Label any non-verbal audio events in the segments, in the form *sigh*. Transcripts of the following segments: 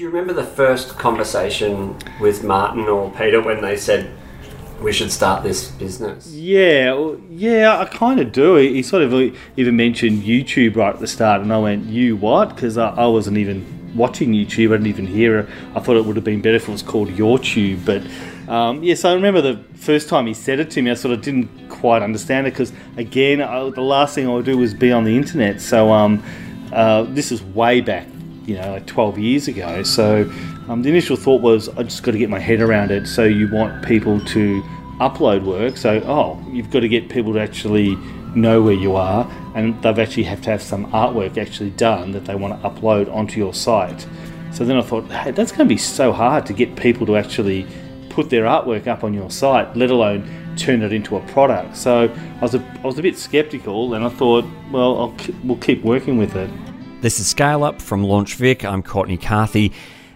Do you remember the first conversation with Martin or Peter when they said we should start this business? Yeah, well, yeah, I kind of do. He, sort of even mentioned YouTube right at the start, and I went, "You what?" Because I, I wasn't even watching YouTube. I didn't even hear it. I thought it would have been better if it was called YouTube. But um, yes, I remember the first time he said it to me. I sort of didn't quite understand it because, again, I, the last thing I would do was be on the internet. So um, uh, this is way back, you know, like 12 years ago. So um, the initial thought was, I just got to get my head around it. So you want people to upload work. So, oh, you've got to get people to actually know where you are, and they've actually have to have some artwork actually done that they want to upload onto your site. So then I thought, hey, that's going to be so hard to get people to actually put their artwork up on your site, let alone turn it into a product. So I was a, I was a bit skeptical, and I thought, well, I'll, we'll keep working with it. This is Scale Up from LaunchVic. I'm Courtney Carthy,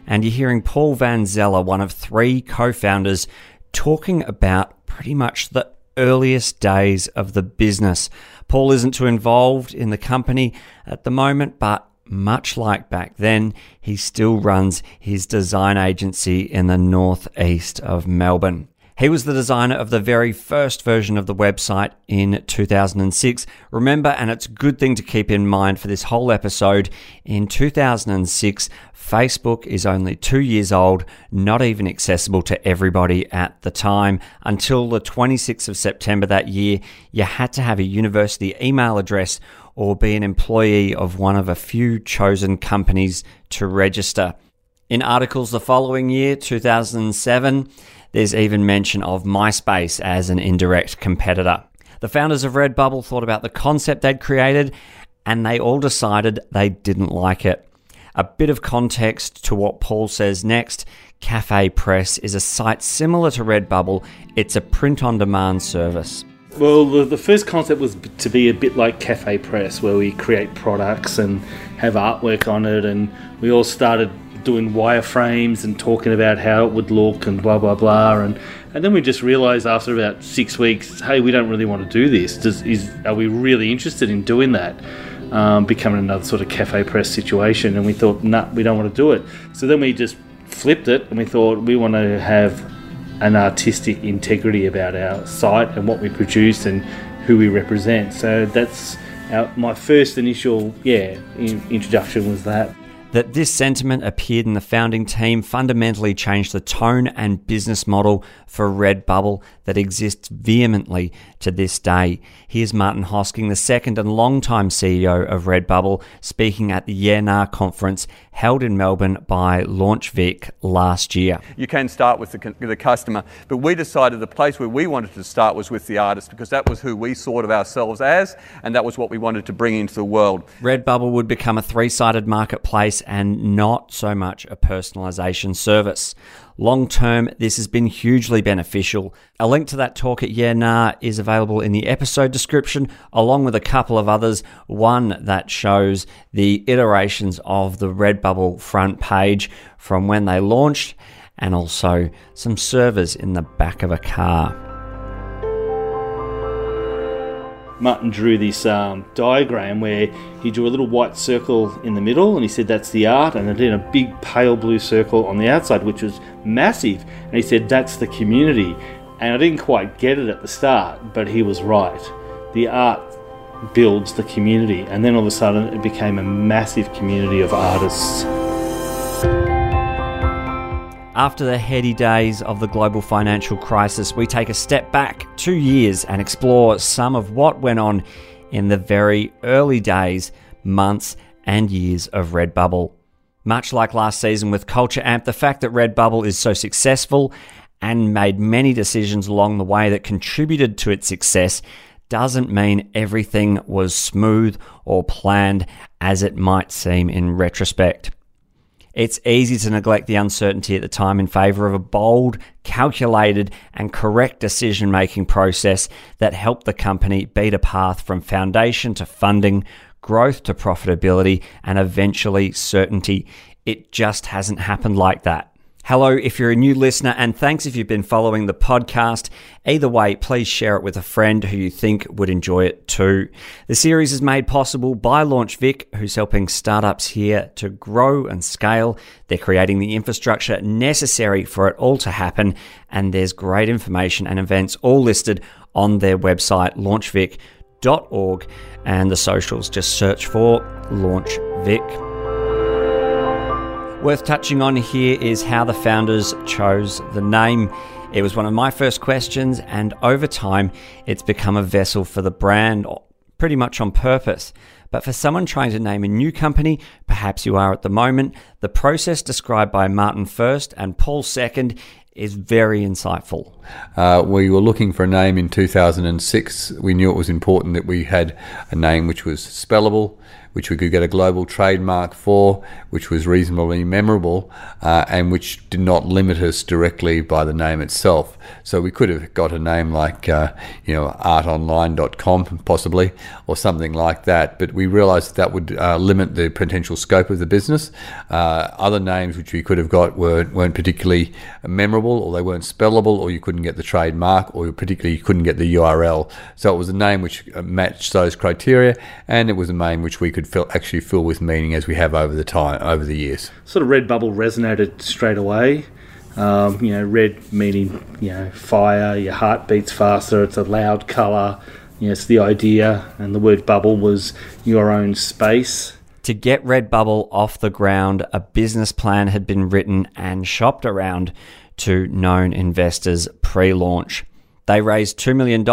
and you're hearing Paul Vanzella, one of three co founders, talking about pretty much the earliest days of the business. Paul isn't too involved in the company at the moment, but much like back then, he still runs his design agency in the northeast of Melbourne. He was the designer of the very first version of the website in 2006. Remember, and it's a good thing to keep in mind for this whole episode, in 2006, Facebook is only two years old, not even accessible to everybody at the time. Until the 26th of September that year, you had to have a university email address or be an employee of one of a few chosen companies to register. In articles the following year, 2007, there's even mention of MySpace as an indirect competitor. The founders of Redbubble thought about the concept they'd created and they all decided they didn't like it. A bit of context to what Paul says next CafePress is a site similar to Redbubble, it's a print on demand service. Well, the, the first concept was to be a bit like CafePress, where we create products and have artwork on it, and we all started doing wireframes and talking about how it would look and blah blah blah. And and then we just realized after about six weeks hey we don't really want to do this. Does, is are we really interested in doing that? Um, becoming another sort of CafePress situation. And we thought nah we don't want to do it. So then we just flipped it and we thought we want to have an artistic integrity about our site and what we produce and who we represent. So that's our, my first initial yeah in, introduction was that that this sentiment appeared in the founding team fundamentally changed the tone and business model for Redbubble that exists vehemently to this day. Here's Martin Hosking, the second and long-time CEO of Redbubble, speaking at the YENA conference held in Melbourne by LaunchVic last year. You can start with the, the customer, but we decided the place where we wanted to start was with the artist because that was who we thought of ourselves as, and that was what we wanted to bring into the world. Redbubble would become a three-sided marketplace and not so much a personalization service. Long term, this has been hugely beneficial. A link to that talk at Yeah Nah is available in the episode description, along with a couple of others. One that shows the iterations of the Redbubble front page from when they launched, and also some servers in the back of a car. Martin drew this um, diagram where he drew a little white circle in the middle and he said that's the art and then a big pale blue circle on the outside which was massive. And he said that's the community. And I didn't quite get it at the start but he was right. The art builds the community and then all of a sudden it became a massive community of artists after the heady days of the global financial crisis, we take a step back two years and explore some of what went on in the very early days, months, and years of Redbubble. Much like last season with Culture Amp, the fact that Redbubble is so successful and made many decisions along the way that contributed to its success doesn't mean everything was smooth or planned as it might seem in retrospect. It's easy to neglect the uncertainty at the time in favor of a bold, calculated, and correct decision making process that helped the company beat a path from foundation to funding, growth to profitability, and eventually certainty. It just hasn't happened like that. Hello, if you're a new listener, and thanks if you've been following the podcast. Either way, please share it with a friend who you think would enjoy it too. The series is made possible by LaunchVic, who's helping startups here to grow and scale. They're creating the infrastructure necessary for it all to happen, and there's great information and events all listed on their website, launchvic.org, and the socials. Just search for LaunchVic. Worth touching on here is how the founders chose the name. It was one of my first questions, and over time, it's become a vessel for the brand, pretty much on purpose. But for someone trying to name a new company, perhaps you are at the moment, the process described by Martin first and Paul second is very insightful. Uh, we were looking for a name in 2006. We knew it was important that we had a name which was spellable, which we could get a global trademark for, which was reasonably memorable, uh, and which did not limit us directly by the name itself. So we could have got a name like, uh, you know, artonline.com possibly, or something like that. But we realised that, that would uh, limit the potential scope of the business. Uh, other names which we could have got were, weren't particularly memorable, or they weren't spellable, or you couldn't get the trademark, or particularly you couldn't get the URL. So it was a name which uh, matched those criteria, and it was a name which we could could fill, actually fill with meaning as we have over the time over the years. Sort of red bubble resonated straight away. Um, you know, red meaning you know fire. Your heart beats faster. It's a loud color. You know, it's the idea, and the word bubble was your own space. To get Redbubble off the ground, a business plan had been written and shopped around to known investors pre launch. They raised $2 million.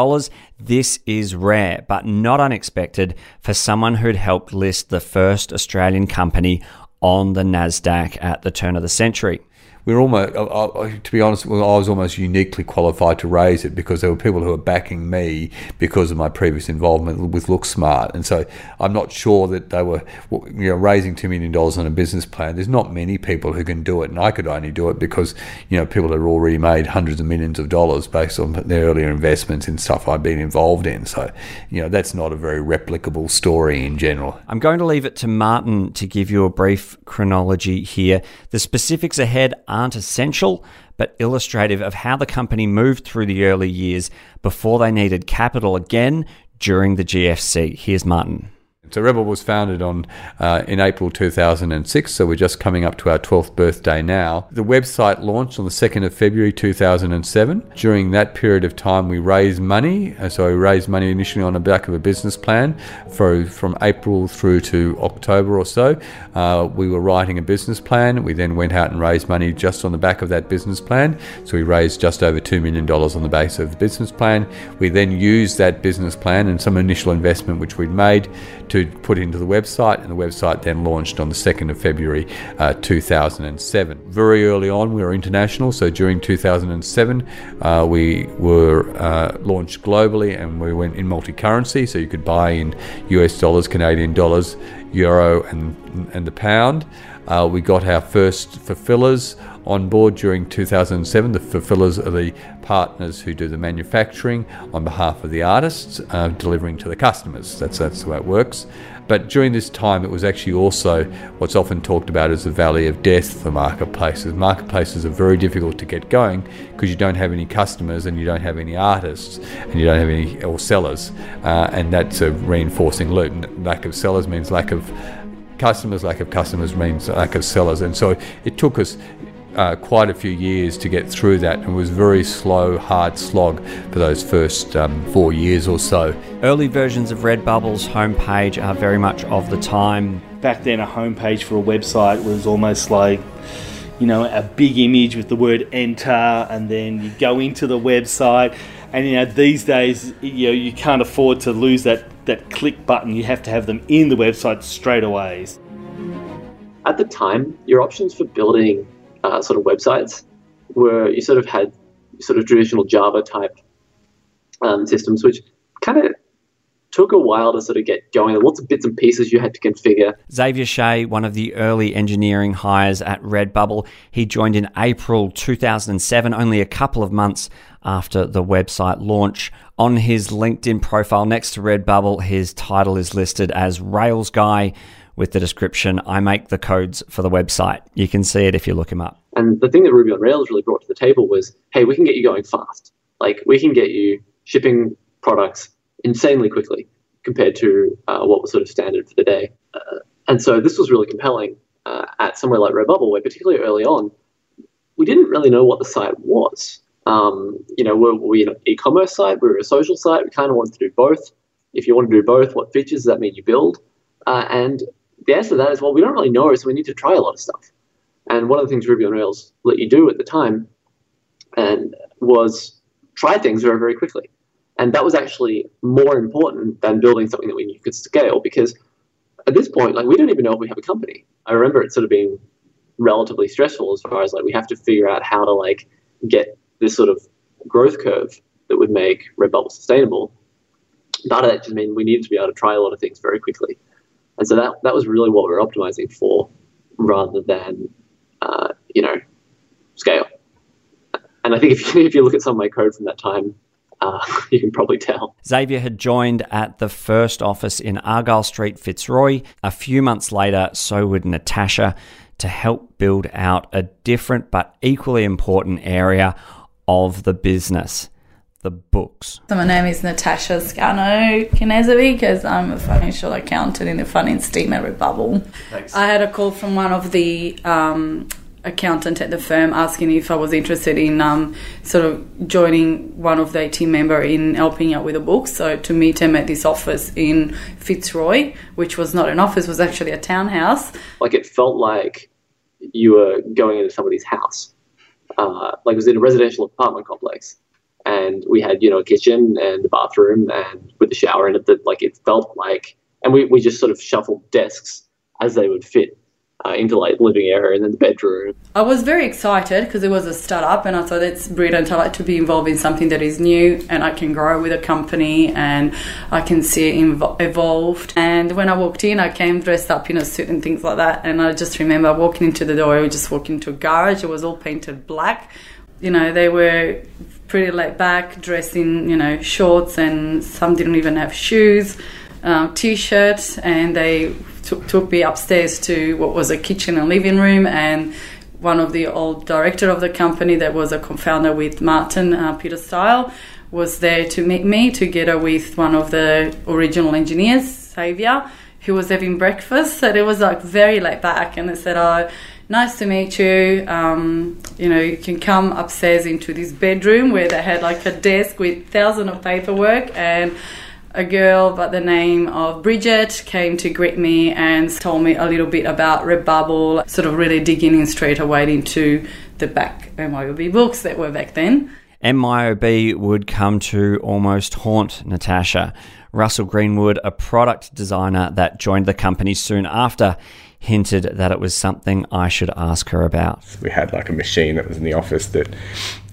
This is rare, but not unexpected for someone who'd helped list the first Australian company on the NASDAQ at the turn of the century we are almost, uh, uh, to be honest, I was almost uniquely qualified to raise it because there were people who were backing me because of my previous involvement with LookSmart, and so I'm not sure that they were, you know, raising two million dollars on a business plan. There's not many people who can do it, and I could only do it because you know people had already made hundreds of millions of dollars based on their earlier investments in stuff I'd been involved in. So, you know, that's not a very replicable story in general. I'm going to leave it to Martin to give you a brief chronology here. The specifics ahead aren't essential, but illustrative of how the company moved through the early years before they needed capital again during the GFC. Here's Martin. So Rebel was founded on uh, in April 2006, so we're just coming up to our 12th birthday now. The website launched on the 2nd of February 2007. During that period of time, we raised money. Uh, so we raised money initially on the back of a business plan for from April through to October or so. Uh, we were writing a business plan. We then went out and raised money just on the back of that business plan. So we raised just over $2 million on the base of the business plan. We then used that business plan and some initial investment which we'd made to put into the website, and the website then launched on the 2nd of February uh, 2007. Very early on, we were international, so during 2007, uh, we were uh, launched globally and we went in multi currency, so you could buy in US dollars, Canadian dollars, euro, and, and the pound. Uh, we got our first fulfillers on board during 2007. The fulfillers are the partners who do the manufacturing on behalf of the artists, uh, delivering to the customers. That's, that's the way it works. But during this time, it was actually also what's often talked about as the valley of death for marketplaces. Marketplaces are very difficult to get going because you don't have any customers and you don't have any artists and you don't have any or sellers, uh, and that's a reinforcing loop. Lack of sellers means lack of customers, lack of customers means lack of sellers. And so it took us uh, quite a few years to get through that and was very slow, hard slog for those first um, four years or so. Early versions of Redbubble's homepage are very much of the time. Back then, a homepage for a website was almost like you know, a big image with the word enter, and then you go into the website. And you know, these days, you know, you can't afford to lose that that click button. You have to have them in the website straight away. At the time, your options for building uh, sort of websites were you sort of had sort of traditional Java type um, systems, which kind of took a while to sort of get going. Lots of bits and pieces you had to configure. Xavier Shay, one of the early engineering hires at Redbubble, he joined in April 2007, only a couple of months after the website launch. On his LinkedIn profile next to Redbubble, his title is listed as Rails Guy with the description I make the codes for the website. You can see it if you look him up. And the thing that Ruby on Rails really brought to the table was, hey, we can get you going fast. Like we can get you shipping products insanely quickly compared to uh, what was sort of standard for the day. Uh, and so this was really compelling uh, at somewhere like Redbubble, where particularly early on, we didn't really know what the site was. Um, you know, were, we an e-commerce site? We were a social site. We kind of wanted to do both. If you want to do both, what features does that mean you build? Uh, and the answer to that is, well, we don't really know, so we need to try a lot of stuff. And one of the things Ruby on Rails let you do at the time and was try things very, very quickly. And that was actually more important than building something that we knew could scale because at this point, like we don't even know if we have a company. I remember it sort of being relatively stressful as far as like we have to figure out how to like get this sort of growth curve that would make Redbubble sustainable. But that just mean we needed to be able to try a lot of things very quickly. And so that, that was really what we were optimizing for rather than, uh, you know, scale. And I think if you, if you look at some of my code from that time, uh, *laughs* you can probably tell. Xavier had joined at the first office in Argyle Street, Fitzroy. A few months later, so would Natasha to help build out a different but equally important area of the business the books. So my name is Natasha Scano Kinezovic because I'm a financial accountant in the finance team at Redbubble. Thanks. I had a call from one of the um, accountant at the firm asking if I was interested in um, sort of joining one of their team member in helping out with the books. So to meet him at this office in Fitzroy, which was not an office, was actually a townhouse. Like it felt like you were going into somebody's house. Uh, like it was in a residential apartment complex and we had you know a kitchen and a bathroom and with a shower in it that like it felt like and we, we just sort of shuffled desks as they would fit uh, into like the living area and then the bedroom. I was very excited because it was a startup and I thought it's brilliant. I like to be involved in something that is new and I can grow with a company and I can see it invo- evolved. And when I walked in, I came dressed up in a suit and things like that. And I just remember walking into the door, we just walked into a garage. It was all painted black. You know, they were pretty laid back, dressed in you know shorts, and some didn't even have shoes, um, t-shirts, and they took, took me upstairs to what was a kitchen and living room, and one of the old director of the company that was a co-founder with Martin uh, Peter Style was there to meet me together with one of the original engineers, Xavier, who was having breakfast. And it was like very laid back, and they said, "Oh." Nice to meet you. Um, you know, you can come upstairs into this bedroom where they had like a desk with thousands of paperwork and a girl by the name of Bridget came to greet me and told me a little bit about Redbubble, sort of really digging in straight away into the back MYOB books that were back then. MYOB would come to almost haunt Natasha. Russell Greenwood, a product designer that joined the company soon after, hinted that it was something I should ask her about. We had like a machine that was in the office that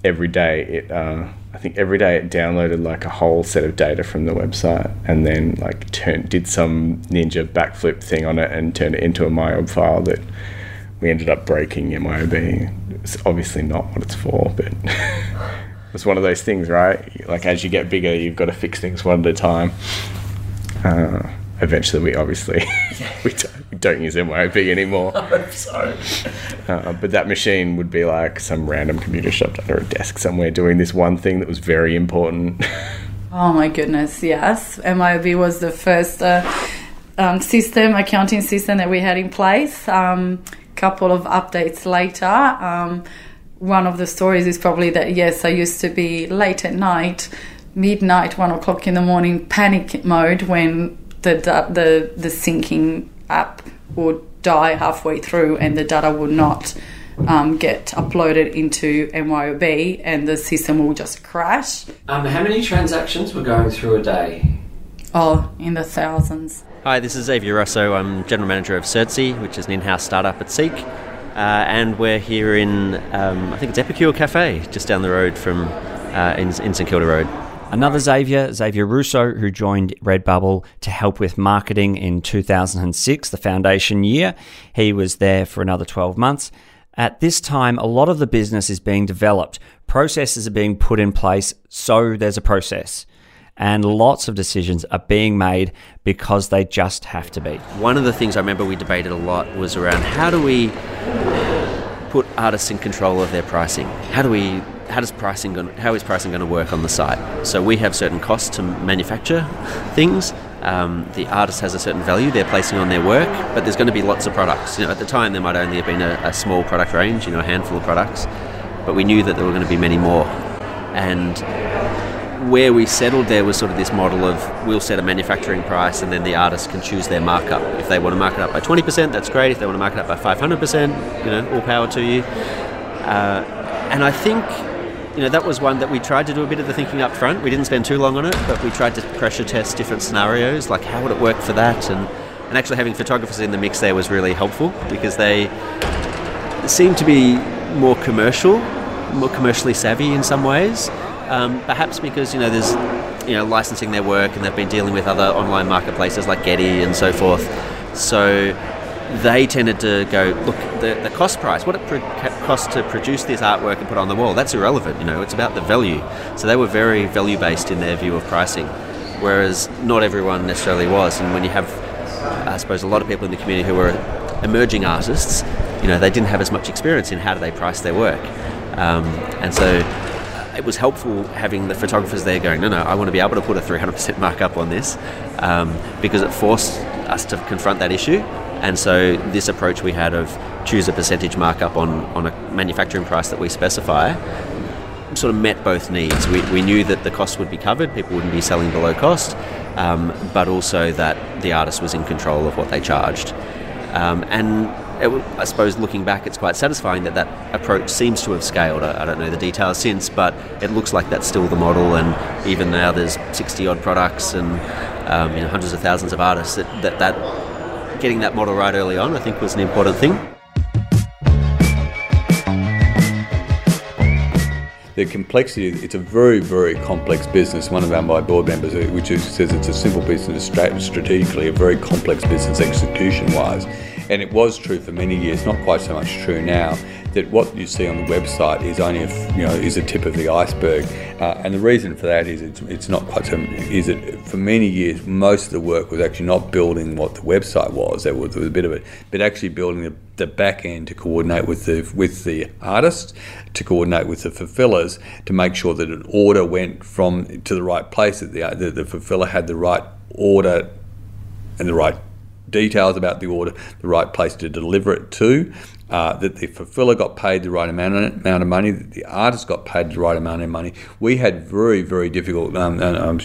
every day it, uh, I think every day it downloaded like a whole set of data from the website and then like turned did some ninja backflip thing on it and turned it into a MYOB file that we ended up breaking MYOB. It's obviously not what it's for, but *laughs* it's one of those things, right? Like as you get bigger, you've got to fix things one at a time. Uh, eventually we obviously *laughs* we, don't, we, don't, use MYOB anymore. I hope so. Uh, but that machine would be like some random computer shop under a desk somewhere doing this one thing that was very important. *laughs* oh my goodness, yes. MYOB was the first uh, um, system, accounting system that we had in place. Um, couple of updates later. Um, one of the stories is probably that yes, I used to be late at night, midnight, one o'clock in the morning, panic mode when the the the syncing app would die halfway through, and the data would not um, get uploaded into MYOB, and the system will just crash. Um, how many transactions were going through a day? Oh, in the thousands. Hi, this is Xavier Russo. I'm general manager of Certsy, which is an in-house startup at Seek. Uh, and we're here in, um, I think it's Epicure Cafe, just down the road from uh, in, in St Kilda Road. Another Xavier, Xavier Russo, who joined Redbubble to help with marketing in 2006, the foundation year. He was there for another 12 months. At this time, a lot of the business is being developed. Processes are being put in place, so there's a process. And lots of decisions are being made because they just have to be. One of the things I remember we debated a lot was around how do we put artists in control of their pricing. How do we how does pricing going, how is pricing going to work on the site? So we have certain costs to manufacture things. Um, the artist has a certain value they're placing on their work, but there's going to be lots of products. You know, at the time there might only have been a, a small product range, you know, a handful of products, but we knew that there were going to be many more. And where we settled there was sort of this model of we'll set a manufacturing price and then the artist can choose their markup. If they want to mark it up by 20%, that's great. If they want to mark it up by 500%, you know, all power to you. Uh, and I think, you know, that was one that we tried to do a bit of the thinking up front. We didn't spend too long on it, but we tried to pressure test different scenarios, like how would it work for that? And, and actually having photographers in the mix there was really helpful because they seemed to be more commercial, more commercially savvy in some ways. Um, perhaps because you know there's you know licensing their work and they've been dealing with other online marketplaces like Getty and so forth. So they tended to go look the, the cost price, what it pro- costs to produce this artwork and put on the wall. That's irrelevant. You know, it's about the value. So they were very value based in their view of pricing, whereas not everyone necessarily was. And when you have, I suppose, a lot of people in the community who were emerging artists, you know, they didn't have as much experience in how do they price their work, um, and so it was helpful having the photographers there going, no, no, I want to be able to put a 300% markup on this um, because it forced us to confront that issue. And so this approach we had of choose a percentage markup on, on a manufacturing price that we specify sort of met both needs. We, we knew that the cost would be covered, people wouldn't be selling below cost, um, but also that the artist was in control of what they charged. Um, and it, I suppose looking back, it's quite satisfying that that approach seems to have scaled. I, I, don't know the details since, but it looks like that's still the model. And even now, there's 60 odd products and um, you know, hundreds of thousands of artists. That, that that getting that model right early on, I think, was an important thing. the complexity, it's a very, very complex business. One of our my board members, uh, which says it's a simple business strategically, a very complex business execution wise. And it was true for many years, not quite so much true now, that what you see on the website is only a, you know is a tip of the iceberg. Uh, and the reason for that is it's, it's not quite so. Is that for many years most of the work was actually not building what the website was. There was, there was a bit of it, but actually building the, the back end to coordinate with the with the artist, to coordinate with the fulfillers, to make sure that an order went from to the right place. That the the, the fulfiller had the right order and the right details about the order, the right place to deliver it to, uh, that the fulfiller got paid the right amount amount of money, that the artist got paid the right amount of money. We had very, very difficult, um, um,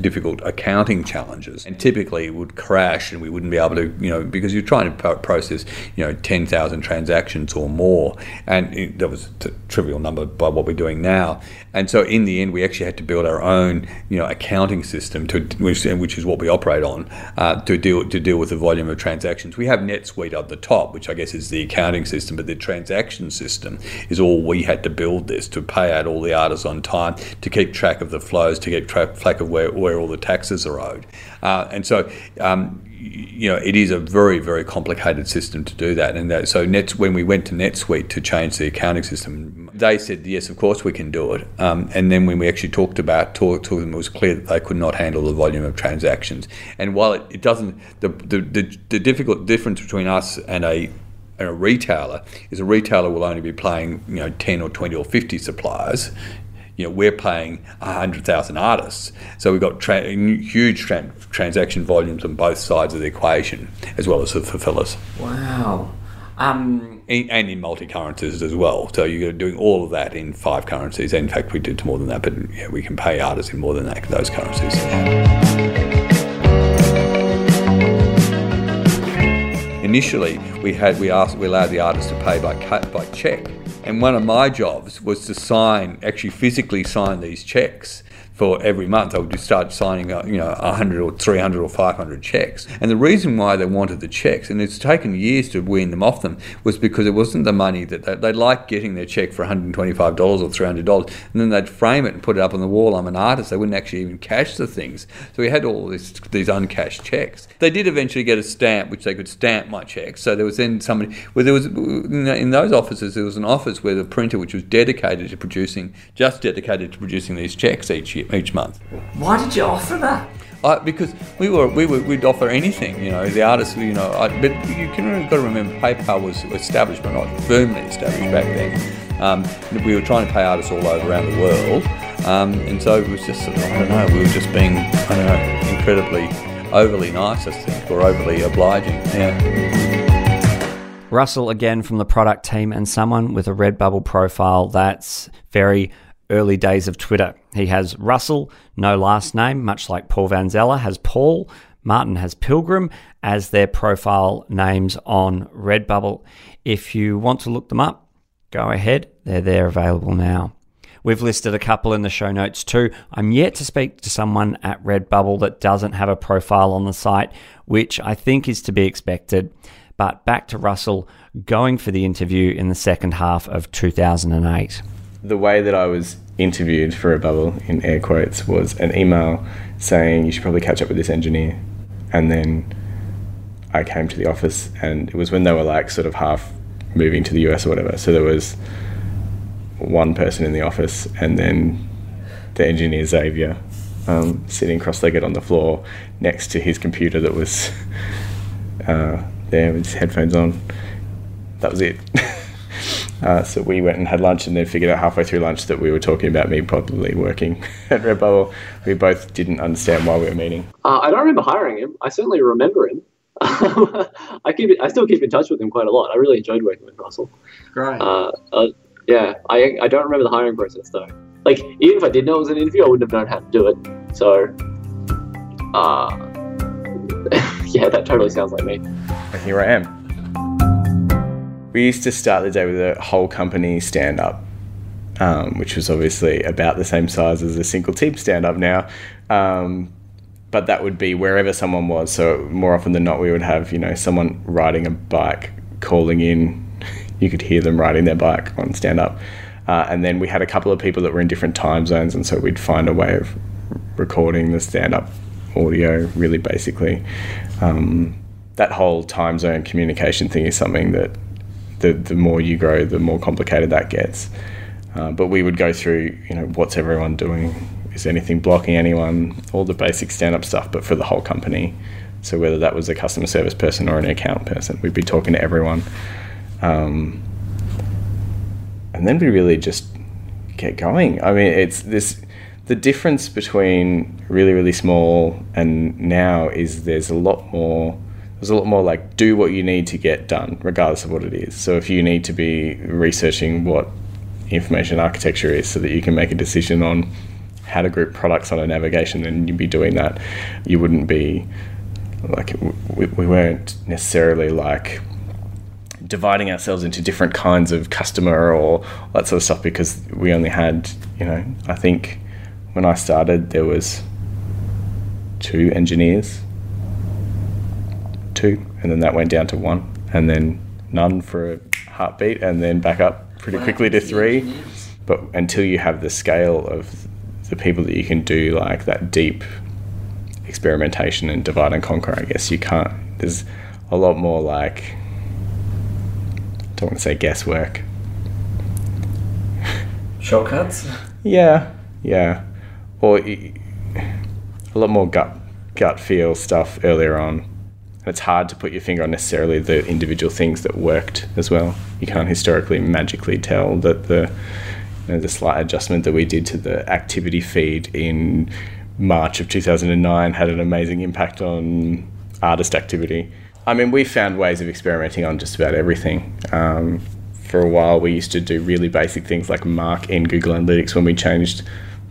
difficult accounting challenges, and typically it would crash, and we wouldn't be able to, you know, because you're trying to process, you know, ten thousand transactions or more, and it, that was a trivial number by what we're doing now. And so in the end, we actually had to build our own, you know, accounting system to which, which is what we operate on uh, to deal to deal with the volume of transactions. We have NetSuite at the top, which I guess is the accounting accounting system, but the transaction system is all we had to build this to pay out all the artists on time, to keep track of the flows, to keep track of where, where all the taxes are owed. Uh, and so, um, you know, it is a very, very complicated system to do that. And that, so, Nets, when we went to NetSuite to change the accounting system, they said, yes, of course we can do it. Um, and then when we actually talked about, talk, to them, it was clear that they could not handle the volume of transactions. And while it, it doesn't, the, the, the, the difficult difference between us and a a retailer is a retailer will only be paying you know 10 or 20 or 50 suppliers you know we're paying 100,000 artists so we've got tra- huge tra- transaction volumes on both sides of the equation as well as the fulfillers wow um, and in multi currencies as well. So you're doing all of that in five currencies. In fact, we did more than that, but yeah, we can pay artists in more than that, those currencies. Initially, we had we asked we allowed the artist to pay by by check, and one of my jobs was to sign, actually physically sign these checks for every month. I would just start signing, you know, 100 or 300 or 500 checks. And the reason why they wanted the checks, and it's taken years to wean them off them, was because it wasn't the money that they, they liked getting their check for $125 or $300, and then they'd frame it and put it up on the wall. I'm an artist. They wouldn't actually even cash the things. So we had all this, these uncashed checks. They did eventually get a stamp, which they could stamp my checks. So there was then somebody, where there was, in those offices, there was an office where the printer, which was dedicated to producing, just dedicated to producing these checks each year each month. Why did you offer that? I, because we were we would we'd offer anything, you know. The artists, you know, I, but you can really got to remember, PayPal was established, but not firmly established back then. Um, we were trying to pay artists all over around the world, um, and so it was just I don't know, we were just being I don't know incredibly overly nice, I think, or overly obliging. Yeah. Russell again from the product team and someone with a Redbubble profile that's very early days of Twitter. He has Russell, no last name, much like Paul Vanzella has Paul. Martin has Pilgrim as their profile names on Redbubble. If you want to look them up, go ahead. They're there available now. We've listed a couple in the show notes too. I'm yet to speak to someone at Redbubble that doesn't have a profile on the site, which I think is to be expected. But back to Russell going for the interview in the second half of 2008. The way that I was interviewed for a bubble in air quotes was an email saying you should probably catch up with this engineer. And then I came to the office and it was when they were like sort of half moving to the US or whatever. So there was one person in the office and then the engineer Xavier um, sitting cross-legged on the floor next to his computer that was *laughs* uh, there with his headphones on. That was it. *laughs* uh, so we went and had lunch and then figured out halfway through lunch that we were talking about me probably working *laughs* at Redbubble. We both didn't understand why we were meeting. Uh, I don't remember hiring him. I certainly remember him. *laughs* I keep I still keep in touch with him quite a lot. I really enjoyed working with Russell. Great. Uh, uh, yeah, I, I don't remember the hiring process though. Like even if I did know it was an interview, I wouldn't have known how to do it. So, uh, *laughs* yeah, that totally sounds like me. And here I am. We used to start the day with a whole company stand up, um, which was obviously about the same size as a single team stand up now. Um, but that would be wherever someone was. So more often than not, we would have you know someone riding a bike calling in. *laughs* You could hear them riding their bike on stand up, uh, and then we had a couple of people that were in different time zones, and so we'd find a way of recording the stand up audio really basically. Um, that whole time zone communication thing is something that the, the more you grow, the more complicated that gets. Uh, but we would go through, you know, what's everyone doing? Is anything blocking anyone? All the basic stand up stuff, but for the whole company. So whether that was a customer service person or an account person, we'd be talking to everyone. Um, and then we really just get going. I mean, it's this the difference between really really small and now is there's a lot more there's a lot more like do what you need to get done regardless of what it is. So if you need to be researching what information architecture is so that you can make a decision on how to group products on a navigation then you'd be doing that. You wouldn't be like we, we weren't necessarily like dividing ourselves into different kinds of customer or that sort of stuff because we only had you know i think when I started, there was two engineers, two, and then that went down to one, and then none for a heartbeat, and then back up pretty quickly to three. But until you have the scale of the people that you can do like that deep experimentation and divide and conquer, I guess you can't. There's a lot more like I don't want to say guesswork. Shortcuts? Yeah, yeah or a lot more gut gut feel stuff earlier on. It's hard to put your finger on necessarily the individual things that worked as well. You can't historically magically tell that the you know, the slight adjustment that we did to the activity feed in March of 2009 had an amazing impact on artist activity. I mean, we found ways of experimenting on just about everything. Um, for a while, we used to do really basic things like mark in Google Analytics when we changed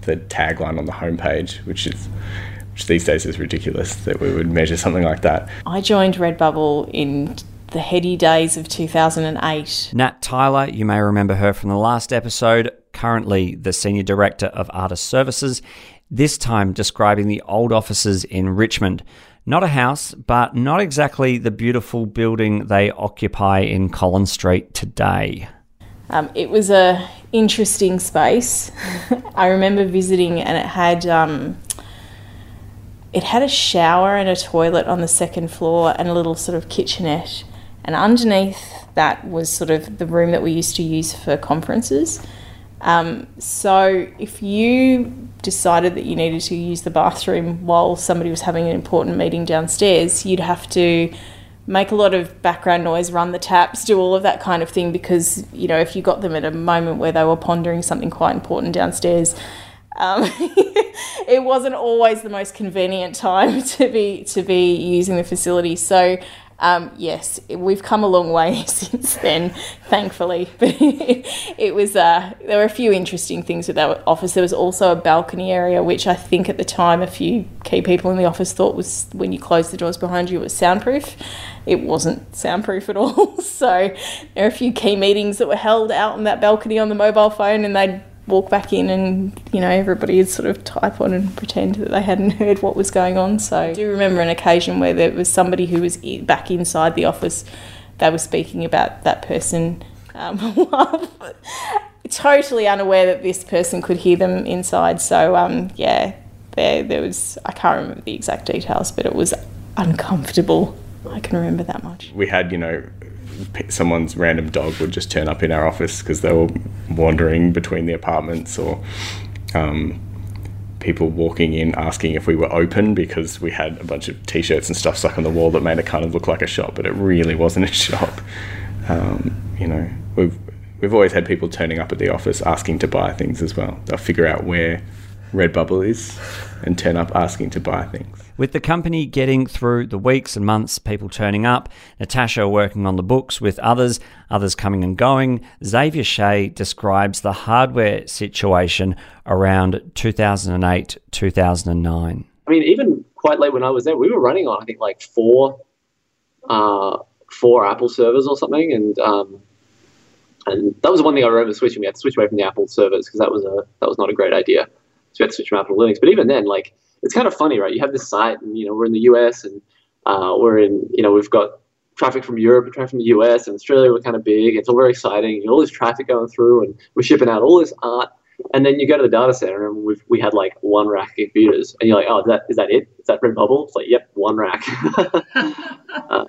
the tagline on the homepage, which is which these days is ridiculous that we would measure something like that. I joined Redbubble in the heady days of 2008. Nat Tyler, you may remember her from the last episode, currently the Senior Director of Artist Services, this time describing the old offices in Richmond. Not a house, but not exactly the beautiful building they occupy in Collins Street today. Um, it was a interesting space. *laughs* I remember visiting, and it had um, it had a shower and a toilet on the second floor, and a little sort of kitchenette. And underneath that was sort of the room that we used to use for conferences. Um, so if you decided that you needed to use the bathroom while somebody was having an important meeting downstairs, you'd have to make a lot of background noise, run the taps, do all of that kind of thing because, you know, if you got them at a moment where they were pondering something quite important downstairs, um, *laughs* it wasn't always the most convenient time *laughs* to be to be using the facility. So um, yes, we've come a long way *laughs* since then, thankfully. But it was uh, there were a few interesting things with that office. There was also a balcony area, which I think at the time a few key people in the office thought was when you closed the doors behind you it was soundproof. It wasn't soundproof at all. so there were a few key meetings that were held out on that balcony on the mobile phone, and they'd walk back in and you know everybody would sort of type on and pretend that they hadn't *laughs* heard what was going on. So i do remember an occasion where there was somebody who was back inside the office. They were speaking about that person um, *laughs* totally unaware that this person could hear them inside. So um, yeah there, there was i can't remember the exact details but it was uncomfortable. I can remember that much. We had you know someone's random dog would just turn up in our office because they were wandering between the apartments or um, people walking in asking if we were open because we had a bunch of t-shirts and stuff stuck on the wall that made it kind of look like a shop but it really wasn't a *laughs* shop. Um, you know we've we've always had people turning up at the office asking to buy things as well. They'll figure out where redbubble is and turn up asking to buy things with the company getting through the weeks and months, people turning up, Natasha working on the books with others, others coming and going, Xavier Shay describes the hardware situation around 2008, 2009. I mean, even quite late when I was there, we were running on, I think, like four, uh, four Apple servers or something. And, um, and that was one thing I remember switching. We had to switch away from the Apple servers because that was a that was not a great idea. So we had to switch from Apple to Linux. But even then, like it's kind of funny, right? You have this site, and you know we're in the US, and uh, we're in you know we've got traffic from Europe, traffic from the US, and Australia. We're kind of big. It's all very exciting. You know, all this traffic going through, and we're shipping out all this art. And then you go to the data center, and we've, we had like one rack of computers, and you're like, oh, is that is that it? Is that Redbubble? It's like, yep, one rack. *laughs* uh,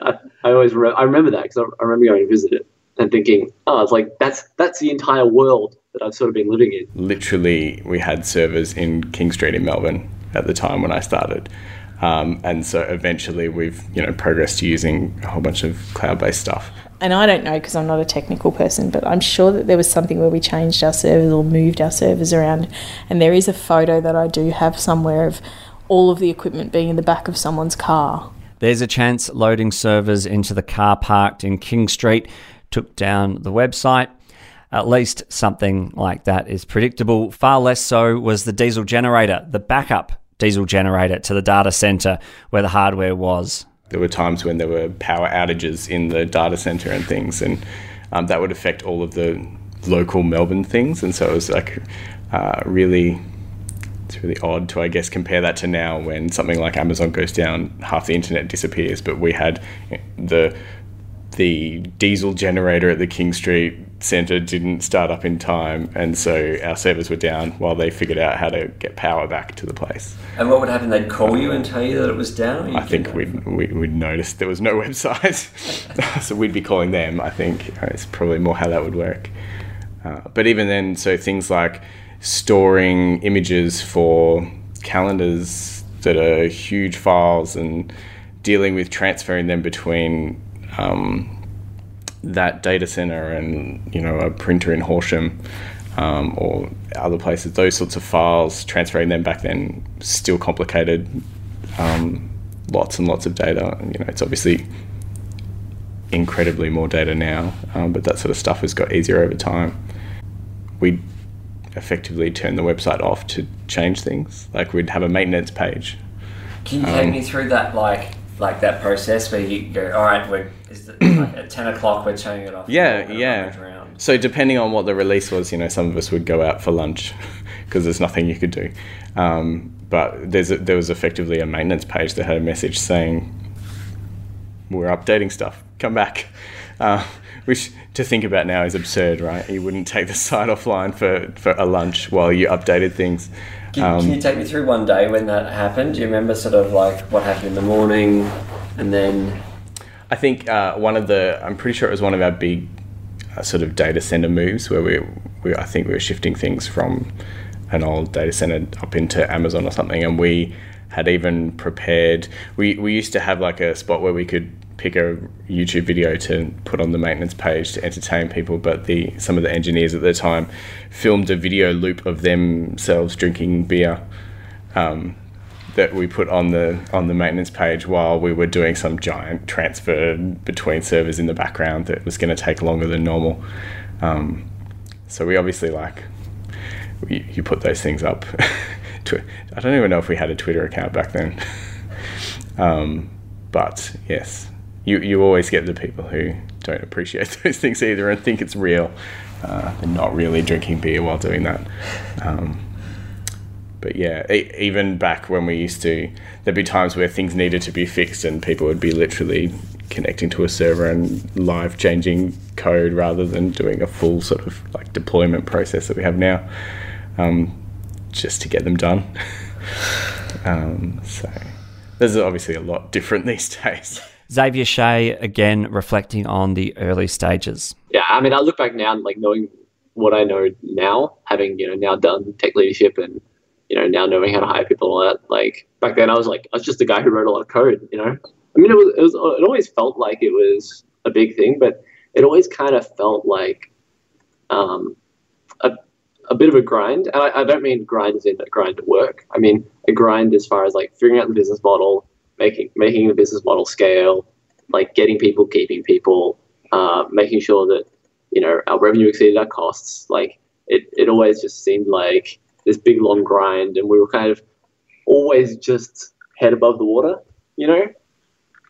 I, I, always re- I remember that because I, I remember going to visit it and thinking, oh, it's like that's that's the entire world I've sort of been living in. Literally, we had servers in King Street in Melbourne at the time when I started. Um, and so eventually we've you know progressed to using a whole bunch of cloud-based stuff. And I don't know because I'm not a technical person, but I'm sure that there was something where we changed our servers or moved our servers around. And there is a photo that I do have somewhere of all of the equipment being in the back of someone's car. There's a chance loading servers into the car parked in King Street took down the website. At least something like that is predictable. Far less so was the diesel generator, the backup diesel generator to the data center where the hardware was. There were times when there were power outages in the data center and things, and um, that would affect all of the local Melbourne things. And so it was like uh, really it's really odd to, I guess, compare that to now when something like Amazon goes down, half the internet disappears. But we had the the diesel generator at the King Street Centre didn't start up in time, and so our servers were down while they figured out how to get power back to the place. And what would happen? They'd call you and tell you that it was down. I think we'd, we'd, we'd noticed there was no *laughs* website, *laughs* so we'd be calling them. I think it's probably more how that would work. Uh, but even then, so things like storing images for calendars that are huge files and dealing with transferring them between um, that data center and you know a printer in Horsham um, or other places, those sorts of files, transferring them back then still complicated. Um, lots and lots of data. You know, it's obviously incredibly more data now, um, but that sort of stuff has got easier over time. We effectively turn the website off to change things. Like we'd have a maintenance page. Can you take um, me through that, like like that process where you go, all right, we're like *clears throat* at ten o'clock we're turning it off. Yeah, yeah. So depending on what the release was, you know, some of us would go out for lunch *laughs* because there's nothing you could do. Um, but there's a, there was effectively a maintenance page that had a message saying we're updating stuff. Come back. *laughs* Uh, which to think about now is absurd, right? You wouldn't take the *laughs* site offline for, for a lunch while you updated things. Can, um, can, you take me through one day when that happened? Do you remember sort of like what happened in the morning and then? I think uh, one of the, I'm pretty sure it was one of our big uh, sort of data center moves where we, we, I think we were shifting things from an old data center up into Amazon or something, and we had even prepared. We we used to have like a spot where we could pick a YouTube video to put on the maintenance page to entertain people, but the some of the engineers at the time filmed a video loop of themselves drinking beer. Um, that we put on the on the maintenance page while we were doing some giant transfer between servers in the background that was going to take longer than normal. Um, so we obviously like we, you put those things up. *laughs* to, I don't even know if we had a Twitter account back then. *laughs* um, but yes, you you always get the people who don't appreciate *laughs* those things either and think it's real. Uh, and not really drinking beer while doing that. Um, but yeah, even back when we used to, there'd be times where things needed to be fixed, and people would be literally connecting to a server and live changing code rather than doing a full sort of like deployment process that we have now, um, just to get them done. *laughs* um, so there's obviously a lot different *laughs* these days. Xavier Shay, again, reflecting on the early stages. Yeah, I mean, I look back now, like knowing what I know now, having you know now done tech leadership and you know now knowing how to hire people and all that. Like back then, I was like I was just a guy who wrote a lot of code. You know, I mean, it was it was it always felt like it was a big thing, but it always kind of felt like um, a a bit of a grind. And I, I don't mean grind as in a grind to work. I mean a grind as far as like figuring out the business model, making making the business model scale, like getting people, keeping people, uh, making sure that you know our revenue exceeded our costs. Like it, it always just seemed like this big long grind, and we were kind of always just head above the water, you know.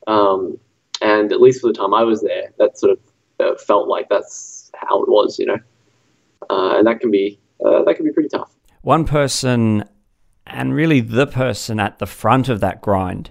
Um, and at least for the time I was there, that sort of uh, felt like that's how it was, you know. Uh, and that can be uh, that can be pretty tough. One person, and really the person at the front of that grind,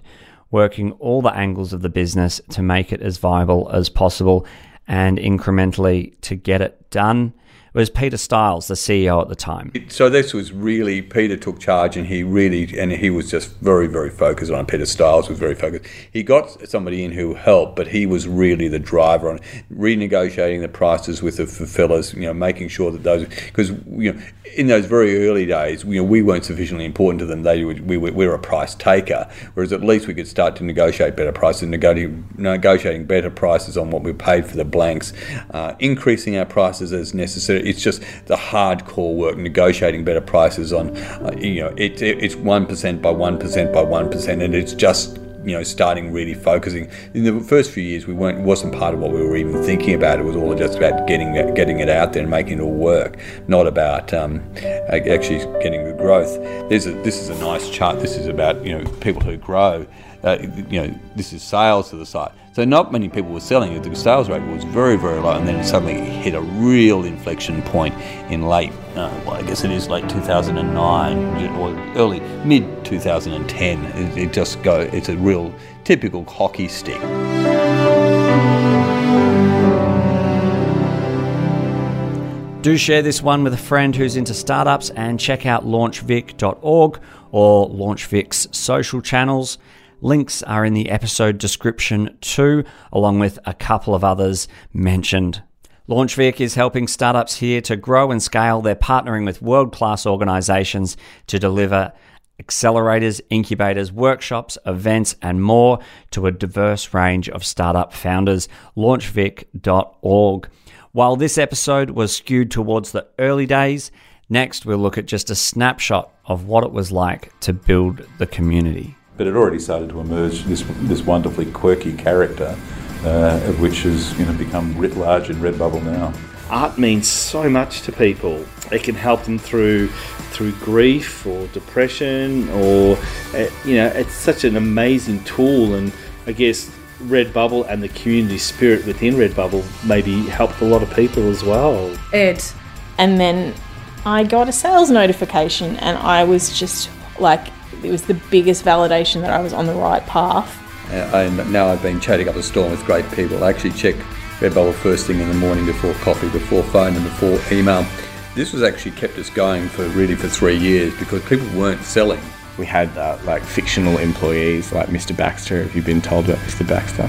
working all the angles of the business to make it as viable as possible and incrementally to get it done was Peter Stiles, the CEO at the time. So this was really Peter took charge, and he really and he was just very very focused on it. Peter Stiles was very focused. He got somebody in who helped, but he was really the driver on renegotiating the prices with the fulfillers. You know, making sure that those because you know in those very early days, you know, we weren't sufficiently important to them. They we, we were a price taker, whereas at least we could start to negotiate better prices, negotiating, negotiating better prices on what we paid for the blanks, uh, increasing our prices as necessary. It's just the hardcore work, negotiating better prices on, uh, you know, it, it, it's one percent by one percent by one percent, and it's just you know, starting really focusing. In the first few years, we weren't wasn't part of what we were even thinking about. It was all just about getting getting it out there and making it all work, not about um, actually getting the growth. A, this is a nice chart. This is about you know people who grow. Uh, you know, this is sales to the site. So not many people were selling it. The sales rate was very, very low, and then suddenly it hit a real inflection point in late, uh, well, I guess it is late 2009 or early mid 2010. It, it just go. It's a real typical hockey stick. Do share this one with a friend who's into startups and check out launchvic.org or LaunchVic's social channels. Links are in the episode description too, along with a couple of others mentioned. LaunchVic is helping startups here to grow and scale. They're partnering with world class organizations to deliver accelerators, incubators, workshops, events, and more to a diverse range of startup founders. LaunchVic.org. While this episode was skewed towards the early days, next we'll look at just a snapshot of what it was like to build the community but it already started to emerge this this wonderfully quirky character, uh, which has you know become writ large in Redbubble now. Art means so much to people. It can help them through through grief or depression, or uh, you know, it's such an amazing tool. And I guess Redbubble and the community spirit within Redbubble maybe helped a lot of people as well. Ed. And then I got a sales notification, and I was just like it was the biggest validation that I was on the right path. Uh, and now I've been chatting up a storm with great people. I actually check Redbubble first thing in the morning before coffee, before phone, and before email. This was actually kept us going for really for three years because people weren't selling. We had uh, like fictional employees like Mr. Baxter. Have you been told about Mr. Baxter?